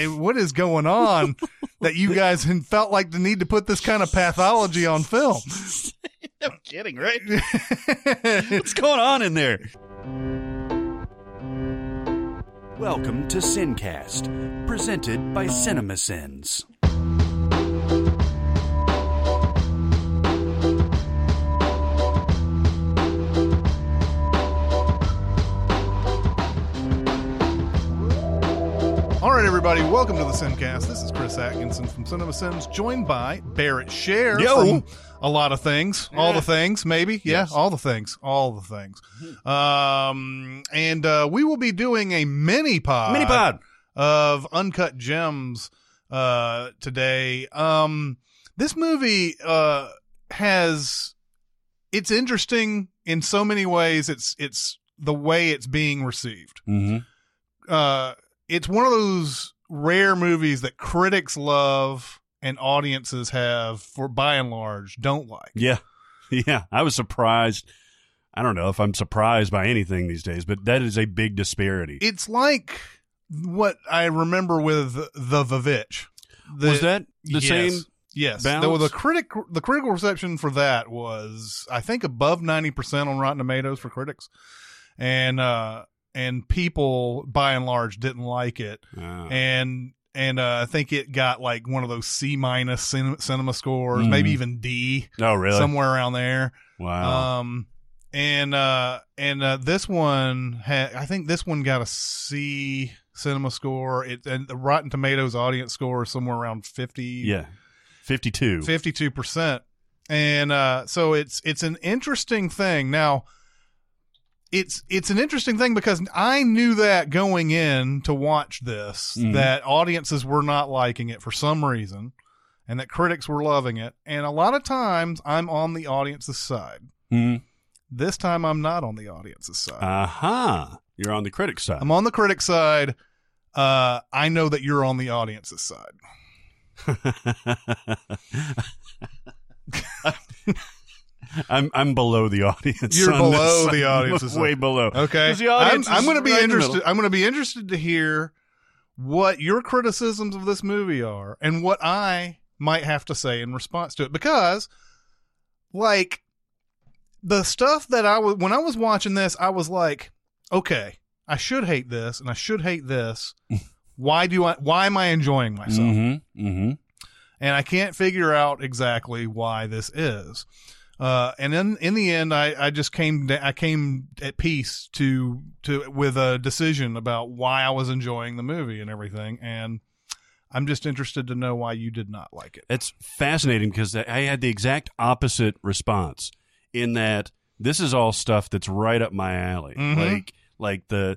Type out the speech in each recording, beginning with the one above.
I, what is going on that you guys felt like the need to put this kind of pathology on film? no kidding, right? What's going on in there? Welcome to Sincast, presented by CinemaSins. All right, everybody, welcome to the Sincast. This is Chris Atkinson from Cinema Sins, joined by Barrett Share Yo. from a lot of things, all the things, maybe, yeah, Yes. all the things, all the things. Um, and uh, we will be doing a mini pod, Mini pod. of uncut gems uh, today. Um, this movie uh, has it's interesting in so many ways. It's it's the way it's being received Mm-hmm. uh, it's one of those rare movies that critics love and audiences have, for by and large, don't like. Yeah. Yeah. I was surprised. I don't know if I'm surprised by anything these days, but that is a big disparity. It's like what I remember with the Vavitch. The, was that the yes. same? Yes, balance? the, critic the critical reception for that was I think above ninety percent on Rotten Tomatoes for critics, and uh and people by and large didn't like it. Uh, and and uh, I think it got like one of those C minus cin- cinema scores, Mhm. maybe even D, oh, really? somewhere around there. wow. Um, and uh, and uh, this one had, I think this one got a C cinema score. It and the Rotten Tomatoes audience score is somewhere around 50, yeah. 52. 52 percent. And uh, so it's it's an interesting thing now. It's it's an interesting thing because I knew that going in to watch this Mhm. that audiences were not liking it for some reason, and that critics were loving it. And a lot of times I'm on the audience's side. Mm. This time I'm not on the audience's side. Aha. You're on the critic side. I'm on the critic side. Uh, I know that you're on the audience's side. I'm I'm below the audience. You're on below this the side. audience's way below. Okay, the audience I'm, I'm going to be right interested. I'm going to be interested to hear what your criticisms of this movie are and what I might have to say in response to it because, like, the stuff that I was when I was watching this, I was like, okay, I should hate this and I should hate this. why do I? Why am I enjoying myself? Mm-hmm. Mm-hmm. and I can't figure out exactly why this is. Uh, and then in the end, I, I just came da- I came at peace to to with a decision about why I was enjoying the movie and everything. And I'm just interested to know why you did not like it. It's fascinating because I had the exact opposite response in that this is all stuff that's right up my alley. Mhm. Like like the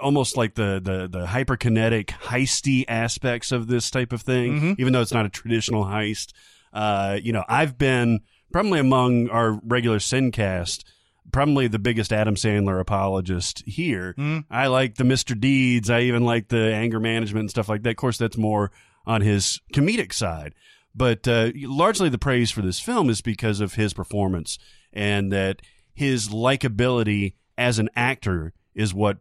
almost like the the the hyperkinetic heisty aspects of this type of thing, Mhm. even though it's not a traditional heist. Uh, you know, I've been probably among our regular Sincast, probably the biggest Adam Sandler apologist here. Mm. I like the Mr. Deeds. I even like the anger management and stuff like that. Of course, that's more on his comedic side. But uh, largely the praise for this film is because of his performance and that his likability as an actor is what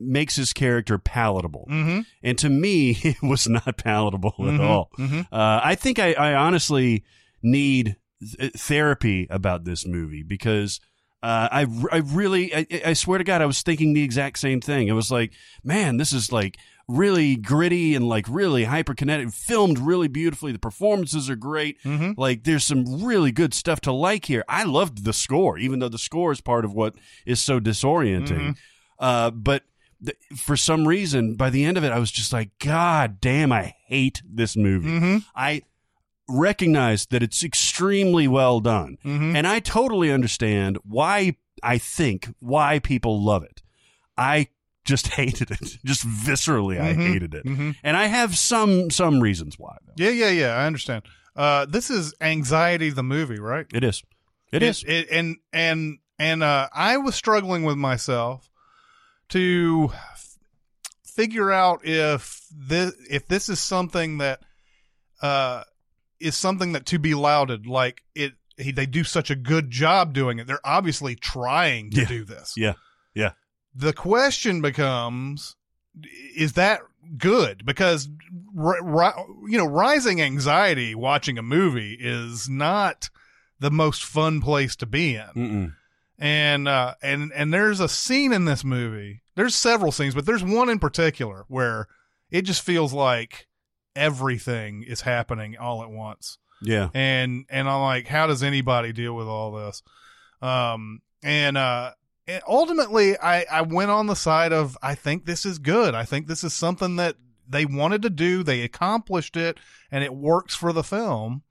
makes his character palatable. Mm-hmm. And to me, it was not palatable at Mhm. all. Mm-hmm. Uh, I think I, I honestly need th- therapy about this movie because uh, I, I really, I, I swear to God, I was thinking the exact same thing. It was like, man, this is like really gritty and like really hyperkinetic, filmed really beautifully. The performances are great. Mm-hmm. Like there's some really good stuff to like here. I loved the score, even though the score is part of what is so disorienting. Mhm. Uh, but th- for some reason, by the end of it, I was just like, God damn, I hate this movie. Mm-hmm. I recognize that it's extremely well done. Mm-hmm. And I totally understand why I think why people love it. I just hated it. Just viscerally I Mhm. hated it. Mm-hmm. And I have some some reasons why. Though. Yeah, yeah, yeah. I understand. Uh, this is anxiety, the movie, right? It is. It is. It, and and and uh, I was struggling with myself to f- figure out if this if this is something that uh is something that to be lauded. Like it, he, they do such a good job doing it. They're obviously trying to Yeah. do this. Yeah. Yeah. The question becomes: Is that good because you know rising anxiety watching a movie is not the most fun place to be in Mm-mm. and uh and and there's a scene in this movie there's several scenes but there's one in particular where it just feels like everything is happening all at once Yeah. and and I'm like, how does anybody deal with all this? Um, and uh, and ultimately, I I went on the side of I think this is good. I think this is something that they wanted to do. They accomplished it, and it works for the film.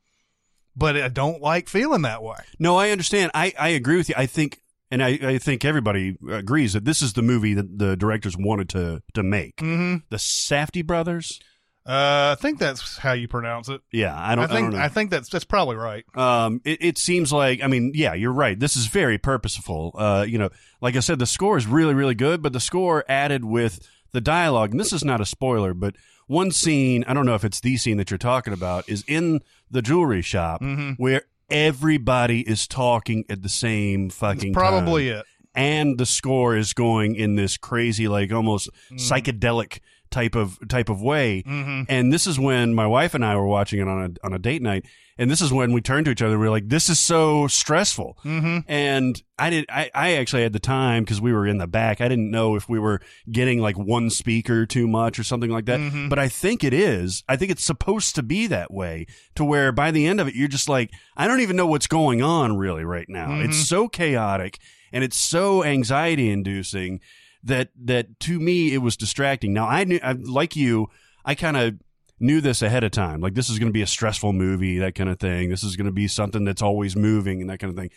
But I don't like feeling that way. No, I understand. I, I agree with you. I think, and I, I think everybody agrees that this is the movie that the directors wanted to to make. Mm-hmm. The Safdie brothers. Uh, I think that's how you pronounce it. Yeah, I don't. I think I, don't I, think that's that's probably right. um, it, it seems like I mean, yeah, you're right. This is very purposeful. Uh, you know, like I said, the score is really, really good, but the score added with the dialogue, and this is not a spoiler, but one scene, I don't know if it's the scene that you're talking about, is in the jewelry shop Mhm. where everybody is talking at the same fucking That's probably time. it. and the score is going in this crazy, like almost psychedelic type of type of way. Mm-hmm. And this is when my wife and I were watching it on a on a date night, and this is when we turned to each other. We were like, "This is so stressful." Mm-hmm. And I did. I, I actually had the time because we were in the back. I didn't know if we were getting like one speaker too much or something like that. Mhm. But I think it is. I think it's supposed to be that way. To where by the end of it, you're just like, I don't even know what's going on really right now. It's so chaotic and it's so anxiety inducing that that to me it was distracting. Now I knew, I, like you, I kind of knew this ahead of time. Like this is going to be a stressful movie, that kind of thing. This is going to be something that's always moving and that kind of thing.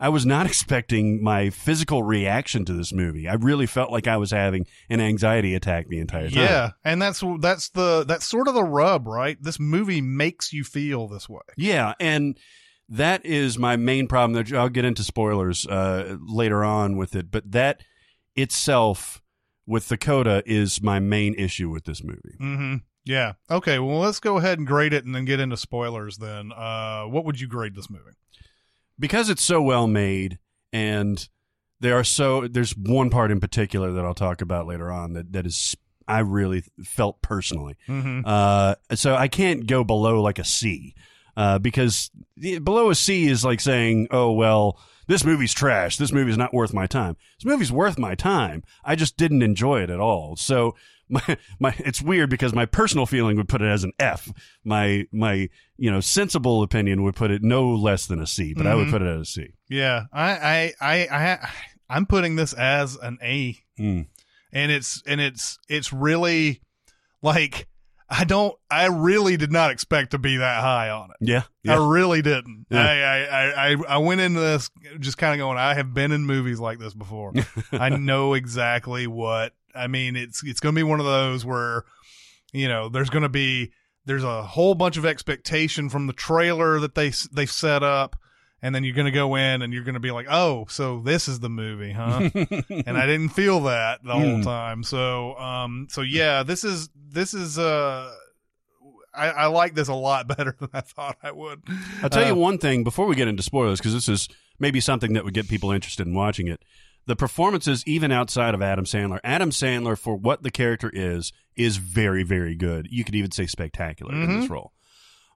I was not expecting my physical reaction to this movie. I really felt like I was having an anxiety attack the entire time. Yeah, and that's that's the that's sort of the rub, right? This movie makes you feel this way. Yeah, and that is my main problem. That I'll get into spoilers uh, later on with it, but that itself with the coda is my main issue with this movie. Mm-hmm. Yeah. Okay. Well, let's go ahead and grade it, and then get into spoilers. Then, uh, what would you grade this movie? because it's so well made and there are so there's one part in particular that I'll talk about later on that that is I really felt personally. Mm-hmm. Uh, so I can't go below like a C, uh, because below a C is like saying, oh well, this movie's trash. This movie's not worth my time. This movie's worth my time. I just didn't enjoy it at all. So my my it's weird because my personal feeling would put it as an F. My my you know sensible opinion would put it no less than a C, but I would Mhm. put it at a C. Yeah. I I I I I'm putting this as an A, Mm. and it's and it's it's really like I don't I really did not expect to be that high on it. Yeah, I really didn't. Yeah. I, I, I, I- went into this just kind of going, I have been in movies like this before. I know exactly what, I mean, it's, it's going to be one of those where, you know, there's going to be, there's a whole bunch of expectation from the trailer that they, s- they set up. And then you're going to go in and you're going to be like, oh, so this is the movie, huh? and I didn't feel that the whole Mm. time. So, um, so yeah, this is this is uh, I, I like this a lot better than I thought I would. I'll tell you Uh, one thing before we get into spoilers, because this is maybe something that would get people interested in watching it. The performances, even outside of Adam Sandler, Adam Sandler, for what the character is, is very, very good. You could even say spectacular in this Mhm. role.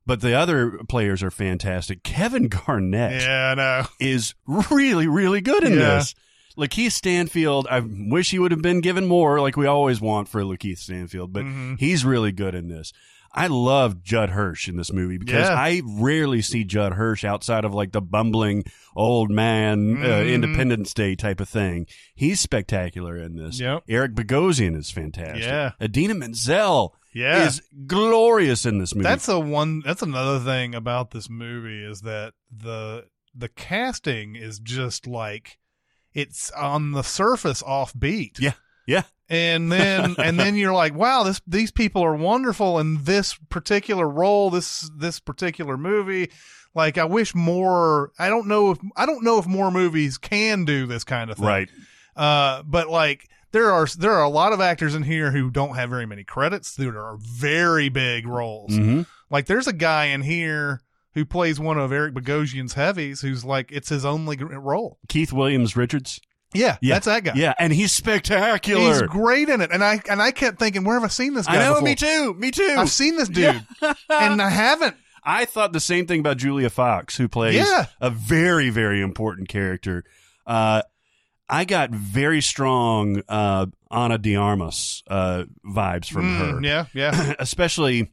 But the other players are fantastic. Kevin Garnett Yeah, know. is really, really good in Yeah. this. Lakeith Stanfield, I wish he would have been given more, like we always want for Lakeith Stanfield, but Mhm. he's really good in this. I love Judd Hirsch in this movie because Yeah. I rarely see Judd Hirsch outside of like the bumbling old man uh, Mhm. Independence Day type of thing. He's spectacular in this. Yep. Eric Bogosian is fantastic. Yeah. Idina Menzel Yeah. is glorious in this movie. That's a one. That's another thing about this movie is that the the casting is just like it's on the surface offbeat. Yeah. Yeah. and then and then you're like, wow, this these people are wonderful in this particular role, this this particular movie. Like, I wish more. I don't know if I don't know if more movies can do this kind of thing. right. Uh, but like there are there are a lot of actors in here who don't have very many credits. There are very big roles. hmm Like there's a guy in here who plays one of Eric Bogosian's heavies, who's like it's his only role. Keith Williams Richards. Yeah, Yeah. that's that guy. Yeah, and he's spectacular. He's great in it, and I and I kept thinking, where have I seen this guy? I know, before? me too, me too. I've seen this dude, and I haven't. I thought the same thing about Julia Fox, who plays Yeah. a very, very important character. Uh, I got very strong uh, Ana de Armas uh, vibes from Mm, her, Yeah, yeah. especially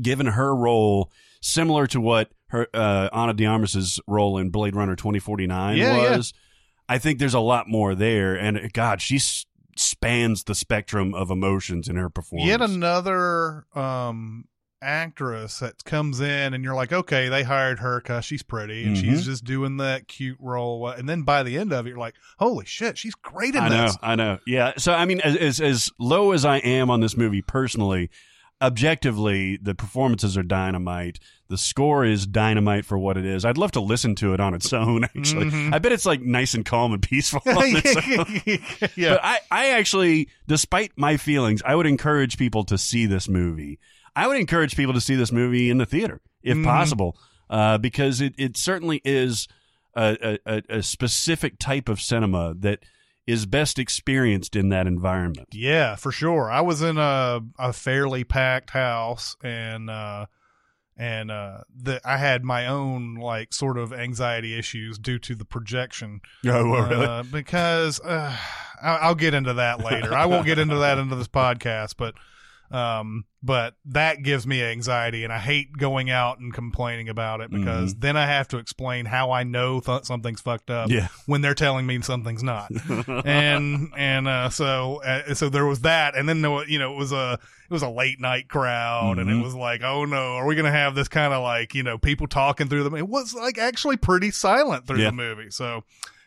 given her role similar to what her uh, Ana de Armas's role in Blade Runner twenty forty nine Yeah, yeah. was. I think there's a lot more there, and God, she s- spans the spectrum of emotions in her performance. Yet another um actress that comes in, and you're like, okay, they hired her because she's pretty, and she's Mhm. just doing that cute role. And then by the end of it, you're like, holy shit, she's great in I know, this. I know. Yeah. So I mean, as, as as low as I am on this movie personally, objectively, the performances are dynamite. The score is dynamite for what it is. I'd love to listen to it on its own. Actually, Mhm. I bet it's like nice and calm and peaceful on its own. yeah. But I, I actually, despite my feelings, I would encourage people to see this movie. I would encourage people to see this movie in the theater, if Mhm. possible, uh, because it, it certainly is a, a, a specific type of cinema that is best experienced in that environment. Yeah, for sure. I was in a a fairly packed house and uh and uh the I had my own like sort of anxiety issues due to the projection. Oh, Uh, because uh, I- I'll get into that later. I won't get into that into this podcast, but um, but that gives me anxiety, and I hate going out and complaining about it because then I have to explain how I know th- something's fucked up yeah. when they're telling me something's not. and and uh, so uh, so there was that, and then there was, you know it was a it was a late night crowd, and it Mhm. was like, oh no, are we gonna have this kind of like you know people talking through them? It was like actually pretty silent through Yeah. the movie. So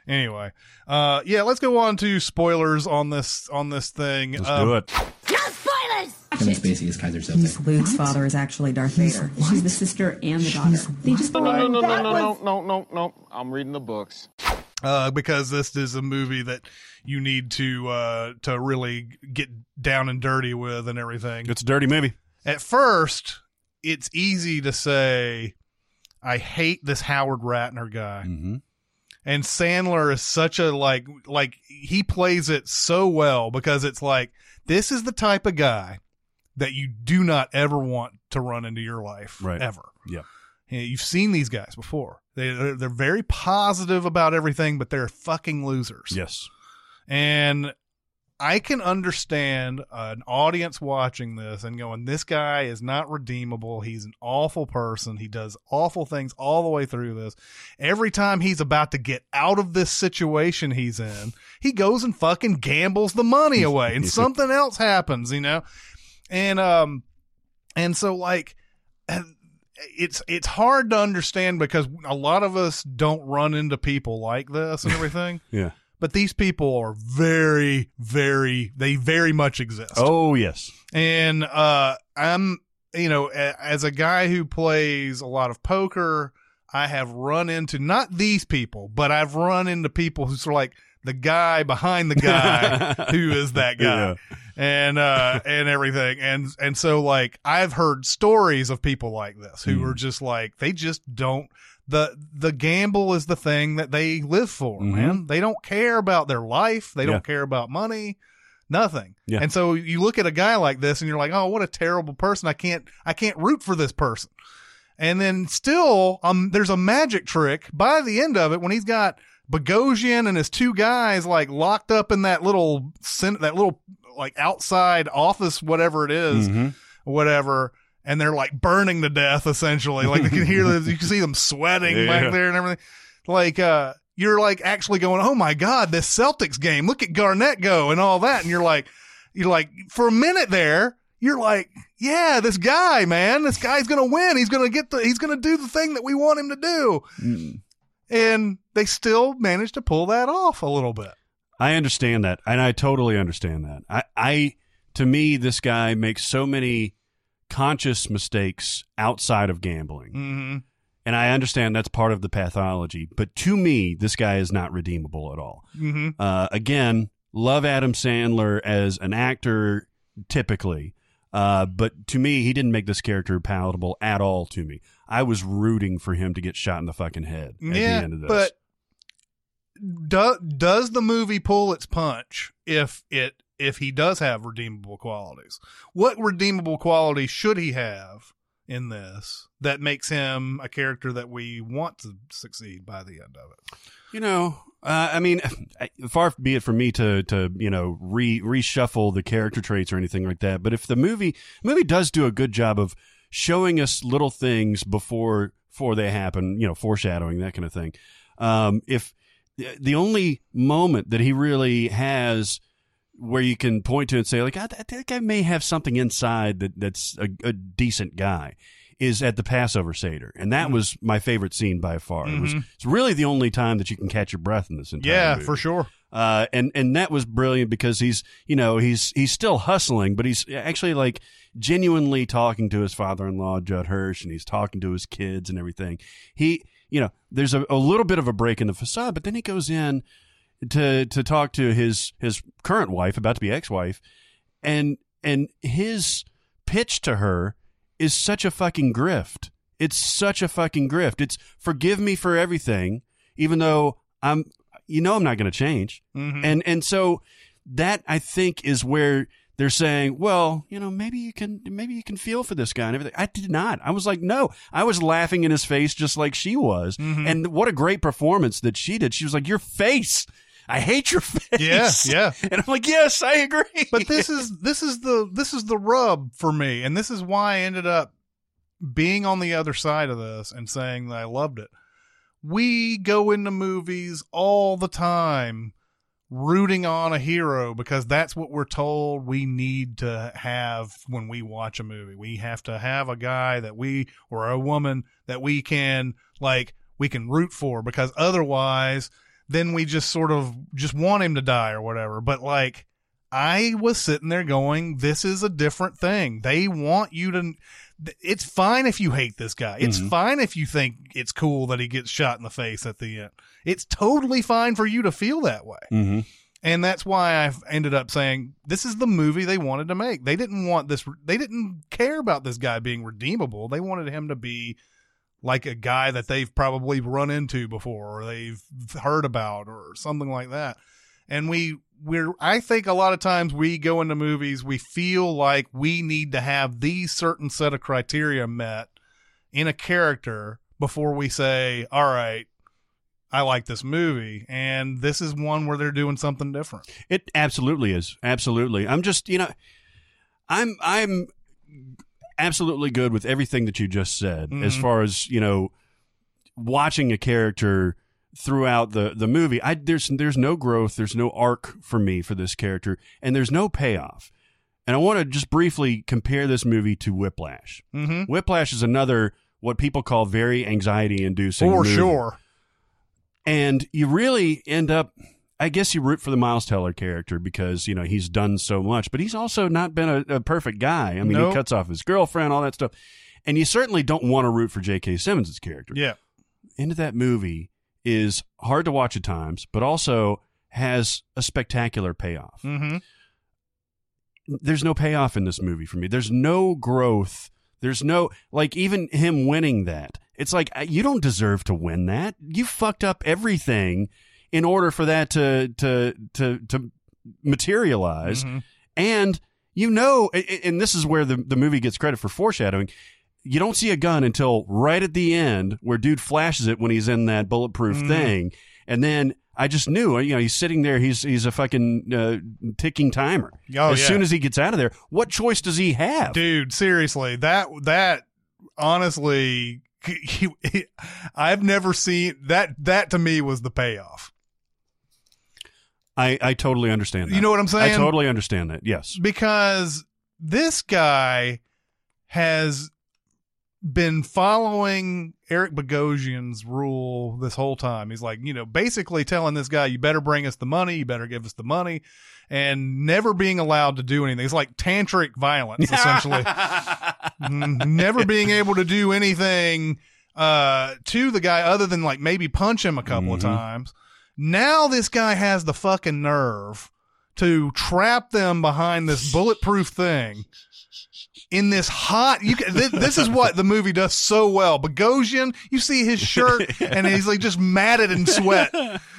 anyway, uh, yeah, let's go on to spoilers on this on this thing. Let's Um, do it. No spoilers! Kevin Spacey is Kaiser He's Soze. Luke's father is actually Darth Vader. She's the sister and the daughter. They just No, no, no, no, no, no, no, no, no. I'm reading the books. uh, because this is a movie that you need to uh, to really get down and dirty with and everything. It's a dirty movie. At first, it's easy to say, "I hate this Howard Ratner guy," Mm-hmm. and Sandler is such a like like he plays it so well because it's like this is the type of guy that you do not ever want to run into your life Right. ever. Yeah, You've seen these guys before. They they're, they're very positive about everything, but they're fucking losers. Yes. And I can understand an audience watching this and going, this guy is not redeemable. He's an awful person. He does awful things all the way through this. Every time he's about to get out of this situation he's in, he goes and fucking gambles the money away and something else happens, you know? And, um, and so like, it's it's hard to understand because a lot of us don't run into people like this and everything Yeah. but these people are very very they very much exist Oh yes. and uh i'm you know a- as a guy who plays a lot of poker i have run into not these people but i've run into people who's sort of like the guy behind the guy who is that guy Yeah. and uh and everything and and so like i've heard stories of people like this who Mm. are just like they just don't the the gamble is the thing that they live for Mhm. man they don't care about their life they Yeah. don't care about money nothing Yeah. and so you look at a guy like this and you're like oh what a terrible person i can't i can't root for this person and then still um there's a magic trick by the end of it when he's got Bogosian and his two guys like locked up in that little that little like outside office whatever it is, Mhm. whatever and they're like burning to death essentially like you can hear them you can see them sweating Yeah. back there and everything like uh you're like actually going oh my god this Celtics game look at Garnett go and all that and you're like you're like for a minute there you're like yeah this guy man this guy's gonna win he's gonna get the he's gonna do the thing that we want him to do Mm. And they still managed to pull that off a little bit I understand that, and I totally understand that. I, I, to me, this guy makes so many conscious mistakes outside of gambling, mm-hmm. and I understand that's part of the pathology. But to me, this guy is not redeemable at all. Mm-hmm. Uh, again, love Adam Sandler as an actor, typically. Uh, but to me, he didn't make this character palatable at all to me. I was rooting for him to get shot in the fucking head at the end of this. but do, does the movie pull its punch if it if he does have redeemable qualities? What redeemable qualities should he have in this that makes him a character that we want to succeed by the end of it? You know, uh, I mean, far be it from me to to you know re reshuffle the character traits or anything like that. But if the movie movie does do a good job of showing us little things before before they happen, you know, foreshadowing that kind of thing. Um, if the only moment that he really has where you can point to and say like, I, I think I may have something inside that that's a, a decent guy is at the Passover Seder, and that Mhm. was my favorite scene by far. It was Mhm. it's really the only time that you can catch your breath in this entire Yeah, movie. for sure. Uh, and and that was brilliant because he's you know he's he's still hustling, but he's actually like genuinely talking to his father-in-law Judd Hirsch, and he's talking to his kids and everything. He you know there's a, a little bit of a break in the facade, but then he goes in to to talk to his his current wife, about to be ex-wife, and and his pitch to her is such a fucking grift. It's such a fucking grift. It's forgive me for everything, even though I'm you know I'm not going to change. Mhm. And and so that I think is where they're saying, well, you know, maybe you can maybe you can feel for this guy and everything. I did not. I was like, no. I was laughing in his face just like she was. Mhm. And what a great performance that she did. She was like, your face. I hate your face. Yeah, yeah. And I'm like, yes, I agree. but this is this is the this is the rub for me and this is why i ended up being on the other side of this and saying that i loved it we go into movies all the time rooting on a hero because that's what we're told we need to have when we watch a movie we have to have a guy that we or a woman that we can like we can root for because otherwise then we just sort of just want him to die or whatever but like I was sitting there going, this is a different thing. They want you to. It's fine if you hate this guy. It's Mhm. fine if you think it's cool that he gets shot in the face at the end. It's totally fine for you to feel that way. hmm And that's why I've ended up saying this is the movie they wanted to make. They didn't want this, they didn't care about this guy being redeemable. They wanted him to be like a guy that they've probably run into before or they've heard about or something like that. And we, we're, I think a lot of times we go into movies, we feel like we need to have these certain set of criteria met in a character before we say, all right, I like this movie. And this is one where they're doing something different. It absolutely is. Absolutely. I'm just, you know, I'm I'm absolutely good with everything that you just said as Mhm. far as, you know, watching a character throughout the the movie. I there's there's no growth, there's no arc for me for this character and there's no payoff. And I want to just briefly compare this movie to Whiplash. Mm-hmm. Whiplash is another what people call very anxiety inducing For sure. and you really end up i guess you root for the miles teller character because you know he's done so much but he's also not been a, a perfect guy i mean Nope. he cuts off his girlfriend all that stuff and you certainly don't want to root for j.k simmons' character Yeah. into that movie is hard to watch at times but also has a spectacular payoff Mm-hmm. there's no payoff in this movie for me. There's no growth. There's no like even him winning that. It's like uh, you don't deserve to win that. You fucked up everything in order for that to to to to materialize. Mhm. And you know, and this is where the the movie gets credit for foreshadowing. You don't see a gun until right at the end where dude flashes it when he's in that bulletproof Mhm. thing, and then. I just knew, you know, he's sitting there. He's he's a fucking uh, ticking timer Oh, as yeah. soon as he gets out of there, what choice does he have? dude seriously that that honestly he, he- i've never seen that that to me was the payoff I, I totally understand that. you know what i'm saying? I totally understand that. Yes. because this guy has been following Eric Bogosian's rule this whole time. He's like, you know, basically telling this guy, you better bring us the money, you better give us the money, and never being allowed to do anything. It's like tantric violence, essentially. Mm, never being able to do anything uh, to the guy other than like maybe punch him a couple of Mhm. times. Now this guy has the fucking nerve to trap them behind this bulletproof thing in this hot you can, this, this is what the movie does so well. Bogosian you see his shirt and he's like just matted in sweat.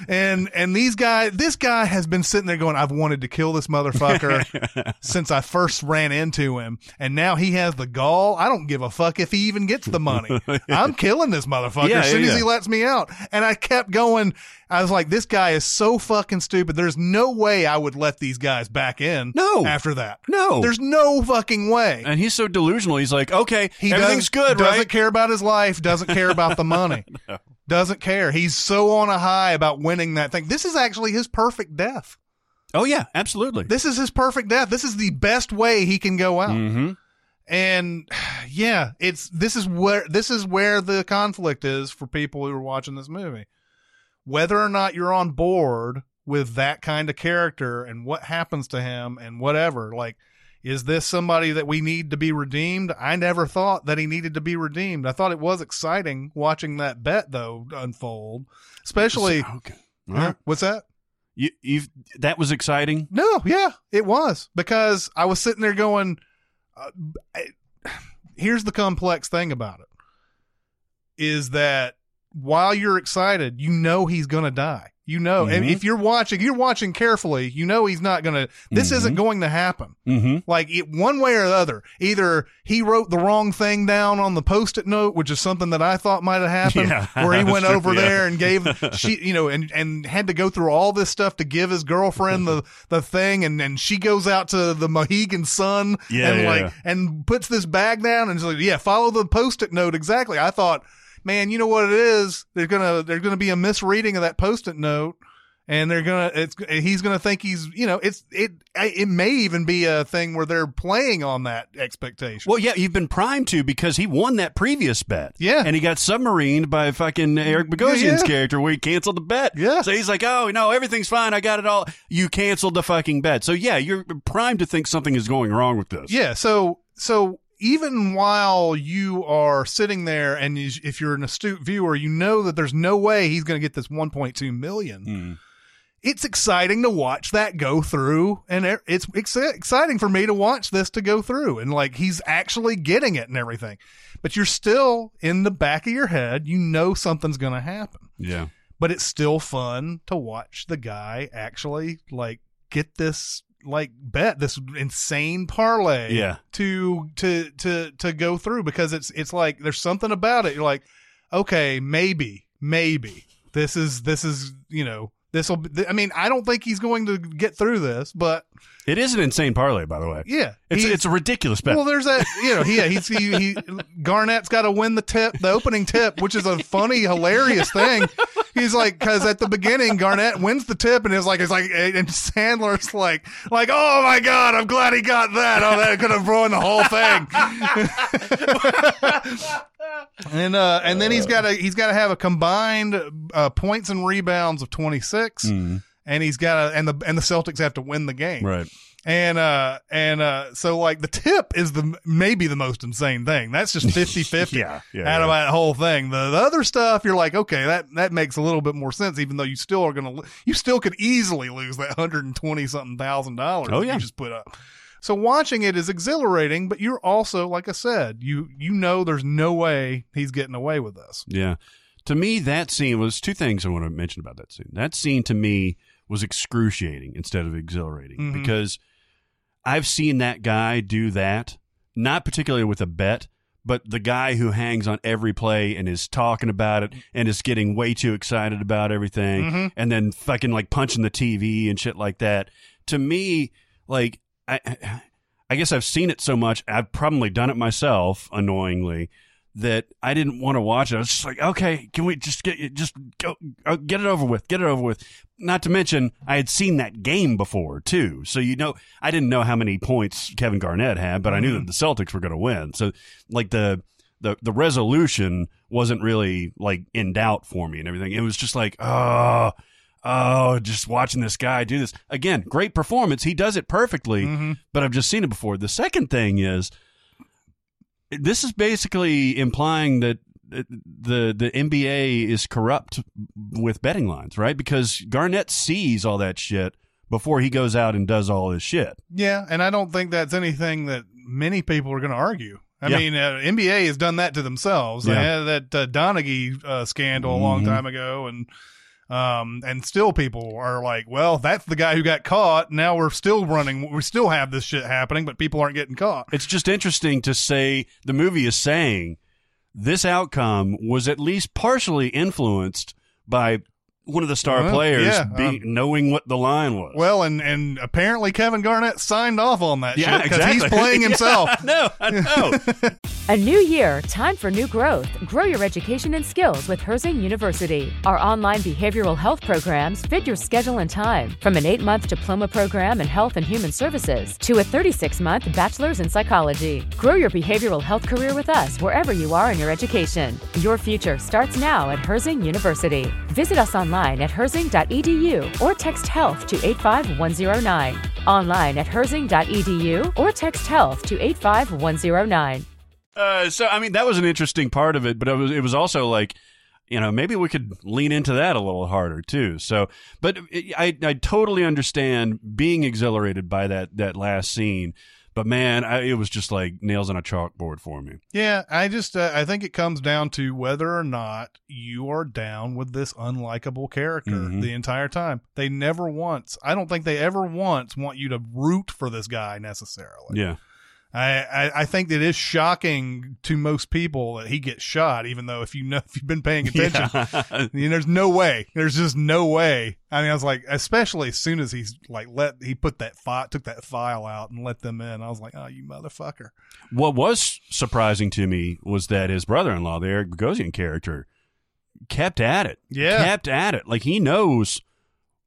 And and these guys this guy has been sitting there going i've wanted to kill this motherfucker since i first ran into him. And now he has the gall. I don't give a fuck if he even gets the money. I'm killing this motherfucker Yeah, as soon yeah, as he lets me out. And i kept going i was like this guy is so fucking stupid there's no way i would let these guys back in No. after that No. there's no fucking way and he's so delusional. He's like, okay, he everything's does, good, doesn't right? care about his life doesn't care about the money doesn't care he's so on a high about winning that thing this is actually his perfect death oh yeah, absolutely. this is his perfect death this is the best way he can go out mm-hmm. and yeah it's this is where this is where the conflict is for people who are watching this movie whether or not you're on board with that kind of character and what happens to him and whatever like is this somebody that we need to be redeemed i never thought that he needed to be redeemed i thought it was exciting watching that bet though unfold especially okay. What's that You, you've that was exciting. no, yeah, it was because I was sitting there going, uh, I- here's the complex thing about it is that while you're excited, you know he's going to die. You know, and Mhm. if you're watching, you're watching carefully, you know he's not going to, this Mhm. isn't going to happen. Mm-hmm. Like it, one way or the other, either he wrote the wrong thing down on the post-it note, which is something that I thought might have happened, Yeah, where he went over yeah. there and gave she, you know, and and had to go through all this stuff to give his girlfriend the the thing, and and she goes out to the Mohegan Sun Yeah, and like and puts this bag down and is like, yeah, follow the post-it note exactly. I thought, man, you know what it is? There's gonna there's gonna be a misreading of that post-it note and they're gonna it's he's gonna think he's you know it's it it may even be a thing where they're playing on that expectation Well, yeah, you've been primed to because he won that previous bet. Yeah. And he got submarined by fucking Eric Bogosian's Yeah. character where he canceled the bet. Yeah. So he's like, oh, no, everything's fine. I got it all. You canceled the fucking bet. So, yeah, you're primed to think something is going wrong with this. yeah so so even while you are sitting there and you- if you're an astute viewer you know that there's no way he's gonna get this 1.2 million Mm. it's exciting to watch that go through and it's ex- exciting for me to watch this to go through and like he's actually getting it and everything but you're still in the back of your head you know something's going to happen Yeah. but it's still fun to watch the guy actually like get this like bet this insane parlay Yeah. to to to to go through because it's it's like there's something about it you're like okay maybe maybe this is this is you know this will i mean i don't think he's going to get through this but It is an insane parlay, by the way. yeah It's, it's a ridiculous bet. well, there's that, you know, yeah, he's, he, he, Garnett's got to win the tip, the opening tip, which is a funny, hilarious thing. He's like, cause at the beginning, Garnett wins the tip and it's like, it's like, and Sandler's like, like, oh my God, I'm glad he got that. Oh, that could have ruined the whole thing. and, uh, and then he's got to, he's got to have a combined, uh, points and rebounds of 26. Mm. And he's got to, and the, and the Celtics have to win the game Right. And uh and uh so like the tip is the maybe the most insane thing that's just 50-50 Yeah, yeah, out of that whole thing the, the other stuff you're like okay that that makes a little bit more sense even though you still are gonna you still could easily lose that 120 something thousand dollars Oh, yeah. you just put up so watching it is exhilarating but you're also like i said you you know there's no way he's getting away with this Yeah. To me, that scene was two things I want to mention about that scene. That scene to me was excruciating instead of exhilarating Mhm. because I've seen that guy do that, not particularly with a bet, but the guy who hangs on every play and is talking about it and is getting way too excited about everything Mhm. and then fucking like punching the TV and shit like that. To me, like, I, I guess I've seen it so much, I've probably done it myself, annoyingly, that I didn't want to watch it. I was just like, okay, can we just get just go uh, get it over with, get it over with. Not to mention, I had seen that game before too, so you know, I didn't know how many points Kevin Garnett had, but I knew that the Celtics were going to win. So, like the the the resolution wasn't really like in doubt for me and everything. It was just like, oh. Oh, just watching this guy do this again. Great performance. He does it perfectly, Mhm. but I've just seen it before. The second thing is this is basically implying that the the NBA is corrupt with betting lines, right? Because Garnett sees all that shit before he goes out and does all this shit. Yeah, and I don't think that's anything that many people are going to argue. I Yeah. mean, uh, NBA has done that to themselves. They Yeah. had that uh, Donaghy uh, scandal a long Mhm. time ago, and um, and still people are like, "Well, that's the guy who got caught. Now we're still running. We still have this shit happening, but people aren't getting caught." It's just interesting to say the movie is saying this outcome was at least partially influenced by one of the star Well, players yeah, being, um, knowing what the line was. Well, and and apparently Kevin Garnett signed off on that yeah, shit because exactly. he's playing himself. I know, I know. A new year, time for new growth. Grow your education and skills with Herzing University. Our online behavioral health programs fit your schedule and time. From an eight month diploma program in health and human services to a 36 month bachelor's in psychology. Grow your behavioral health career with us wherever you are in your education. Your future starts now at Herzing University. Visit us online at herzing.edu or text health to 85109. Online at herzing.edu or text health to 85109. Uh, so I mean that was an interesting part of it, but it was it was also like you know maybe we could lean into that a little harder too. So, but it, I I totally understand being exhilarated by that that last scene, but man, I, it was just like nails on a chalkboard for me. Yeah, I just uh, I think it comes down to whether or not you are down with this unlikable character Mhm. the entire time. They never once, I don't think they ever once want you to root for this guy necessarily. Yeah, I, I I think that it is shocking to most people that he gets shot, even though if you know if you've been paying attention, Yeah. I mean, there's no way. There's just no way. I mean, I was like, especially as soon as he's like let he put that file, took that file out and let them in. I was like, oh, you motherfucker. What was surprising to me was that his brother-in-law, the Eric Bogosian character, kept at it. Yeah. kept at it. Like he knows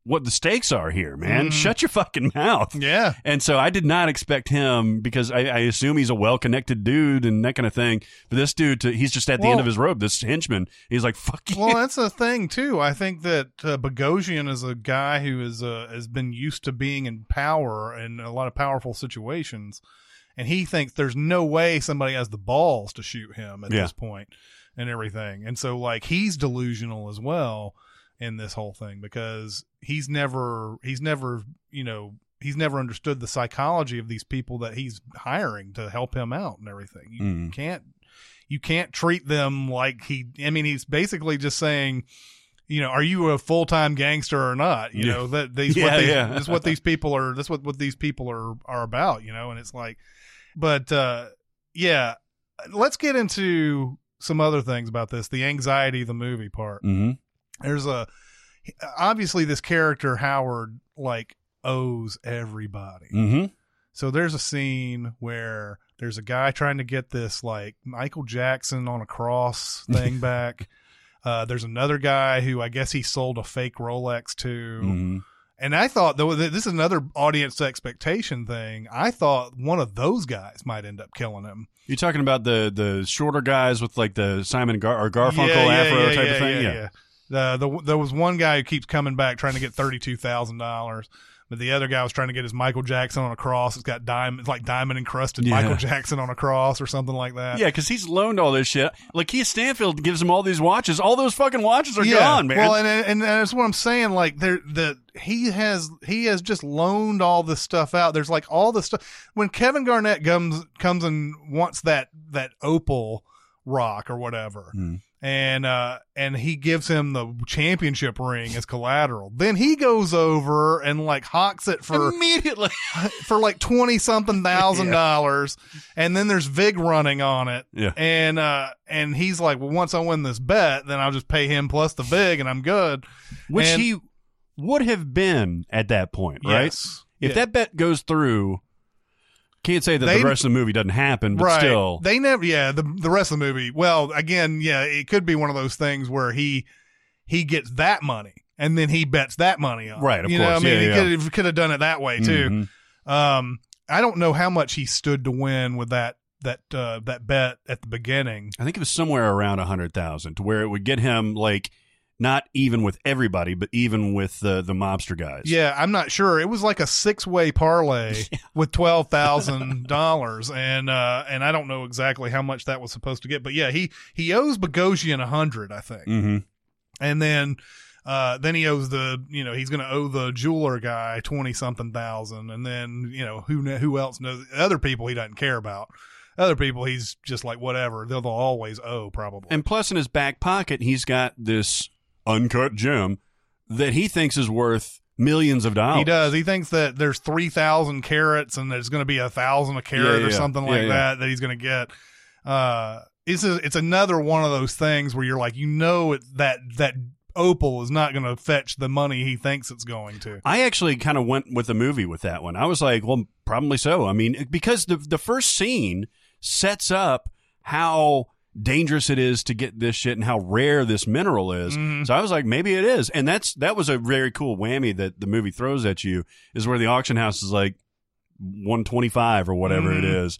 what the stakes are here, man. Mhm. Shut your fucking mouth. Yeah. And so I did not expect him because I, I assume he's a well-connected dude and that kind of thing. But this dude, to, he's just at the end of his rope. This henchman, he's like, "Fuck you." Well, that's the thing too. I think that uh, Bogosian is a guy who is uh, has been used to being in power in a lot of powerful situations, and he thinks there's no way somebody has the balls to shoot him at Yeah. this point and everything. And so, like, he's delusional as well in this whole thing because he's never he's never you know he's never understood the psychology of these people that he's hiring to help him out and everything. You Mhm. can't you can't treat them like he I mean he's basically just saying you know, are you a full time gangster or not? You Yeah. know that these Yeah, what these, yeah. this is what these people are. This what what these people are are about. You know, and it's like, but uh yeah, let's get into some other things about this. The anxiety the movie part. hmm There's a obviously this character Howard like owes everybody. hmm So there's a scene where there's a guy trying to get this like Michael Jackson on a cross thing back. Uh, there's another guy who I guess he sold a fake Rolex to. hmm And I thought though this is another audience expectation thing. I thought one of those guys might end up killing him. You're talking about the the shorter guys with like the Simon Gar- or Garfunkel afro type of thing. Yeah, yeah. The, the there was one guy who keeps coming back trying to get thirty two thousand dollars, but the other guy was trying to get his Michael Jackson on a cross. It's got diamond, it's like diamond encrusted Yeah. Michael Jackson on a cross or something like that. Yeah, because he's loaned all this shit. Lakeith Stanfield gives him all these watches. All those fucking watches are yeah. gone, man. Well, and, and and that's what I'm saying. Like there, the he has he has just loaned all this stuff out. There's like all the stuff when Kevin Garnett comes comes and wants that that opal rock or whatever. Hmm. And uh and he gives him the championship ring as collateral. Then he goes over and like hawks it for Immediately. for like twenty something thousand dollars, and then there's Vig running on it. Yeah. And uh and he's like, Well, once I win this bet, then I'll just pay him plus the Vig and I'm good. Which And- he would have been at that point, right? Yes. If Yeah. that bet goes through, can't say that They- the rest of the movie doesn't happen, but right. still. They never yeah, the the rest of the movie. Well, again, yeah, it could be one of those things where he he gets that money and then he bets that money on. Right, of you know, I mean Yeah, he yeah. could have could have done it that way too. Mhm. Um I don't know how much he stood to win with that that uh that bet at the beginning. I think it was somewhere around a hundred thousand, to where it would get him like not even with everybody, but even with the the mobster guys. Yeah, I'm not sure. It was like a six way parlay with twelve thousand dollars, and uh, and I don't know exactly how much that was supposed to get, but yeah, he he owes Bogosian a hundred, I think, hmm and then Uh, then he owes the, you know, he's going to owe the jeweler guy twenty something thousand, and then you know who who else knows? Other people he doesn't care about. Other people he's just like whatever. They'll, they'll always owe probably. And plus, in his back pocket, he's got this uncut gem that he thinks is worth millions of dollars. He does. He thinks that there's three thousand carats and there's going to be a thousand a carat Yeah, or something Yeah, like yeah. that that he's going to get. Uh, it's a, it's another one of those things where you're like, you know, it, that that opal is not going to fetch the money he thinks it's going to. I actually kind of went with the movie with that one. I was like, well, probably so. I mean, because the the first scene sets up how dangerous it is to get this shit and how rare this mineral is. Mhm. So I was like, maybe it is. And that's that was a very cool whammy that the movie throws at you is where the auction house is like 125 or whatever it Mhm. is.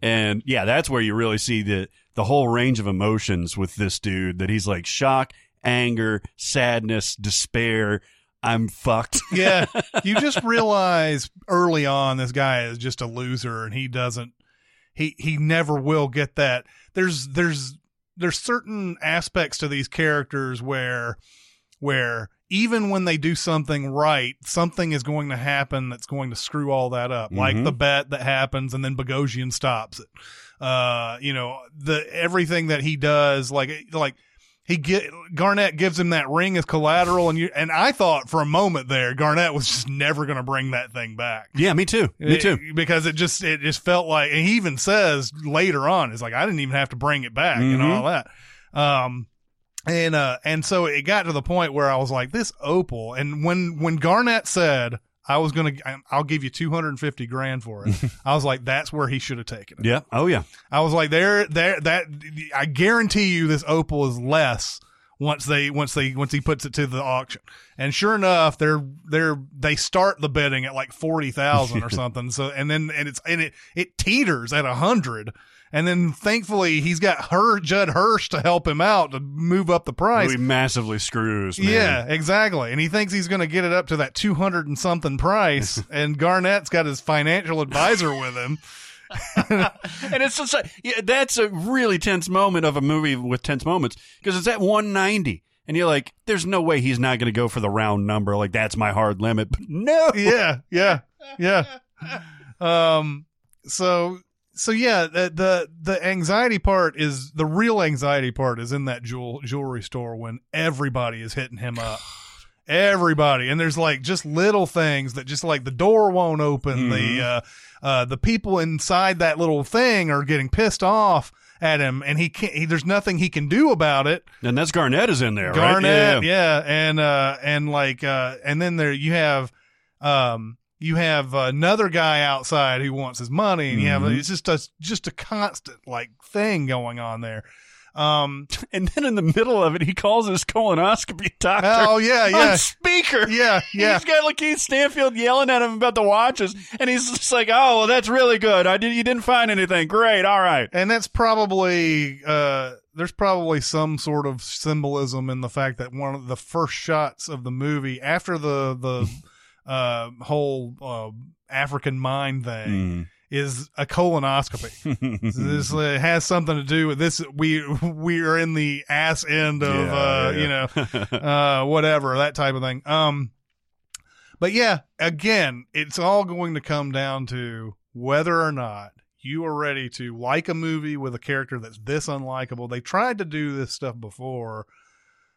And yeah, that's where you really see the the whole range of emotions with this dude that he's like shock, anger, sadness, despair. I'm fucked. yeah, you just realize early on this guy is just a loser and he doesn't he he never will get that. There's there's there's certain aspects to these characters where where even when they do something right, something is going to happen that's going to screw all that up. Like Mhm. the bet that happens and then Bogosian stops it. Uh, you know, the everything that he does, like like he get Garnett gives him that ring as collateral, and you and I thought for a moment there Garnett was just never going to bring that thing back. Yeah, me too. Me It- too. because it just it just felt like, and he even says later on, it's like I didn't even have to bring it back and Mhm. all that. Um, and uh, and so it got to the point where I was like, this opal, and when when Garnett said. I was gonna. I'll give you two hundred and fifty grand for it. I was like, that's where he should have taken it. Yeah. Oh yeah. I was like, there, there, that. I guarantee you, this opal is less once they, once they, once he puts it to the auction. And sure enough, they're, they're, they start the bidding at like forty thousand or something. So, and then, and it's, and it, it teeters at a hundred. And then thankfully he's got her Judd Hirsch to help him out to move up the price. He massively screws. Man. Yeah, exactly. And he thinks he's going to get it up to that 200 and something price. and Garnett's got his financial advisor with him. and it's just like, yeah, that's a really tense moment of a movie with tense moments because it's at 190 and you're like there's no way he's not going to go for the round number like that's my hard limit but no yeah, yeah, yeah. Um. So so yeah, the the the anxiety part is the real anxiety part is in that jewel jewelry store when everybody is hitting him up. Everybody, and there's like just little things that just like the door won't open. The uh, uh, the people inside that little thing are getting pissed off at him, and he can't. He, there's nothing he can do about it. and that's Garnett is in there Garnett, right yeah, and uh, and like, uh, and then there you have, um, you have another guy outside who wants his money, and you have Mhm. it's just a just a constant like thing going on there. Um, and then in the middle of it he calls his colonoscopy doctor oh yeah, yeah, on speaker yeah, yeah. He's got Lakeith Stanfield yelling at him about the watches, and he's just like, "Oh, well, that's really good. I did. You didn't find anything. Great. All right." and that's probably uh there's probably some sort of symbolism in the fact that one of the first shots of the movie after the the uh whole uh African mind thing is a colonoscopy. this uh, has something to do with this. We we are in the ass end of Yeah, uh, yeah, you know uh, whatever that type of thing. Um, but yeah, again, it's all going to come down to whether or not you are ready to like a movie with a character that's this unlikable. They tried to do this stuff before.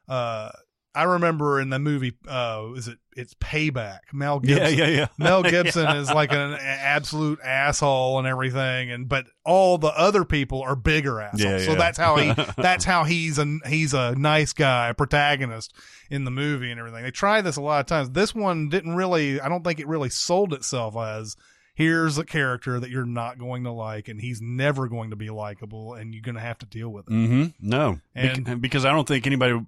Uh, I remember in the movie, uh, is it? It's Payback. Mel Gibson. yeah, yeah, yeah. Mel Gibson is like an absolute asshole and everything, and but all the other people are bigger assholes. Yeah, So that's how he that's how he's a he's a nice guy, a protagonist in the movie and everything. They tried this a lot of times. This one didn't really. I don't think it really sold itself as here's a character that you're not going to like, and he's never going to be likable, and you're going to have to deal with it. Mm-hmm. No, And- Bec- because I don't think anybody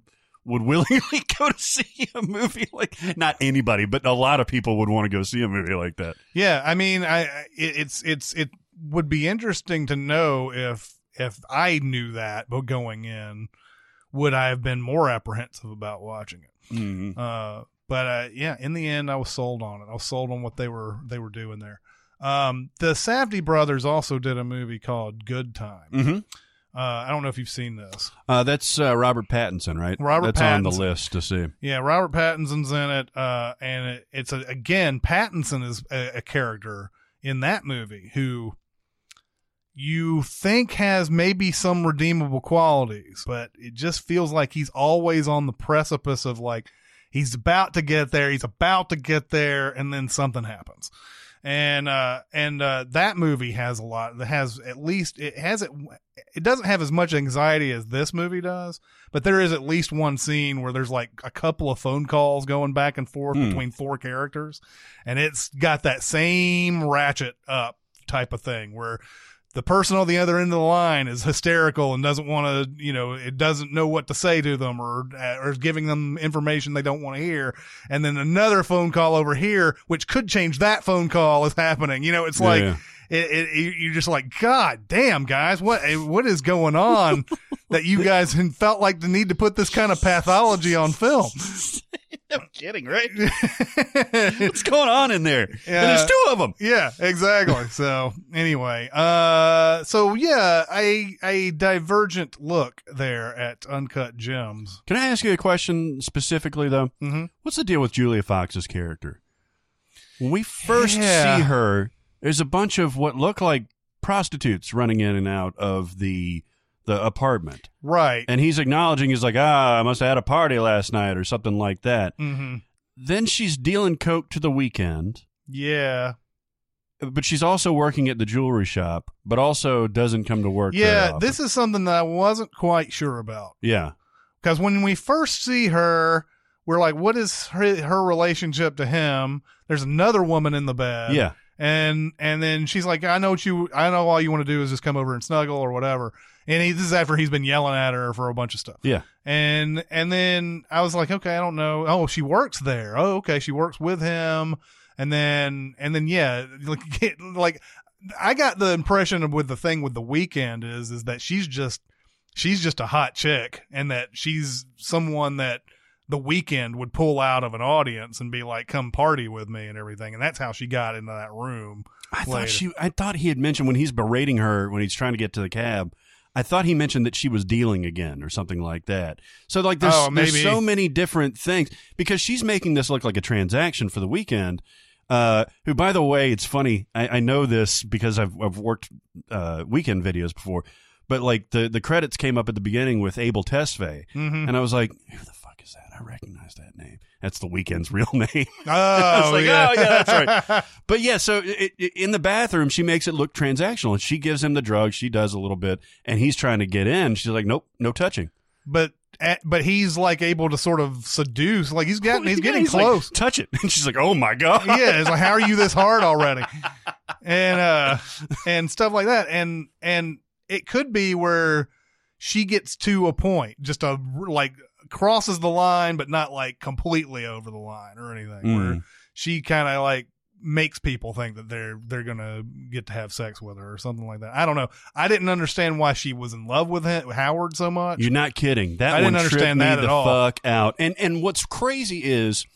would willingly go to see a movie like not anybody, but a lot of people would want to go see a movie like that. Yeah, I mean, I I- it, it's it's it would be interesting to know if if I knew that, but going in, would I have been more apprehensive about watching it? Mm-hmm. Uh, but uh, yeah, in the end, I was sold on it. I was sold on what they were they were doing there. Um, the Safdie brothers also did a movie called Good Time. Mm-hmm. Uh, I don't know if you've seen this. Uh, that's uh, Robert Pattinson, right? Robert That's on the list to see. Yeah, Robert Pattinson's in it, uh, and it, it's a, again Pattinson is a, a character in that movie who you think has maybe some redeemable qualities, but it just feels like he's always on the precipice of like he's about to get there, he's about to get there, and then something happens. And uh and uh that movie has a lot that has at least it has it it doesn't have as much anxiety as this movie does, but there is at least one scene where there's like a couple of phone calls going back and forth Hmm. between four characters, and it's got that same ratchet up type of thing where the person on the other end of the line is hysterical and doesn't want to, you know, it doesn't know what to say to them or or is giving them information they don't want to hear, and then another phone call over here, which could change that phone call, is happening. You know, it's Yeah, like. It, it, you- you're just like, God damn, guys, what eh, what is going on that you guys felt like the need to put this kind of pathology on film? No kidding, right? What's going on in there? Yeah. And there's two of them. yeah, exactly. So anyway, uh, so yeah, a a divergent look there at Uncut Gems. Can I ask you a question specifically, though? Mm-hmm. What's the deal with Julia Fox's character? When we first Yeah. see her, there's a bunch of what look like prostitutes running in and out of the the apartment, Right. and he's acknowledging he's like, ah, I must have had a party last night or something like that. Mm-hmm. Then she's dealing coke to the Weeknd, Yeah. but she's also working at the jewelry shop, but also doesn't come to work. Yeah. This is something that I wasn't quite sure about. yeah, because when we first see her, we're like, what is her, her relationship to him? There's another woman in the bed. yeah. And and then she's like, I know what you I know all you want to do is just come over and snuggle or whatever. And he, this is after he's been yelling at her for a bunch of stuff. Yeah. And and then I was like, okay, I don't know. Oh, she works there. Oh, okay, she works with him. And then and then yeah, like like I got the impression of with the thing with the Weeknd is is that she's just she's just a hot chick and that she's someone that the Weeknd would pull out of an audience and be like, "Come party with me" and everything, and that's how she got into that room. I later. thought she. I thought he had mentioned when he's berating her when he's trying to get to the cab. I thought he mentioned that she was dealing again or something like that. So like there's, Oh, there's so many different things because she's making this look like a transaction for the Weeknd. Uh, who, by the way, it's funny. I, I know this because I've I've worked uh, Weeknd videos before, but like the the credits came up at the beginning with Abel Tesfaye, Mm-hmm. and I was like, who the fuck is that? I recognize that name. That's the Weeknd's real name. Oh, like, yeah. oh, yeah, that's right. But yeah, so it, it, in the bathroom, she makes it look transactional. And she gives him the drugs. She does a little bit, and he's trying to get in. She's like, "Nope, no touching." but eh, but he's like able to sort of seduce. Like he's getting he's getting like, close. Touch it, and she's like, "Oh my god." yeah, it's like how are you this hard already? And uh and stuff like that. And and it could be where she gets to a point, just a like crosses the line, but not like completely over the line or anything. Where Mm. she kind of like makes people think that they're they're gonna get to have sex with her or something like that. I don't know. I didn't understand why she was in love with him, Howard so much. You're not kidding. That I one didn't understand me that the at all. fuck out. And and what's crazy is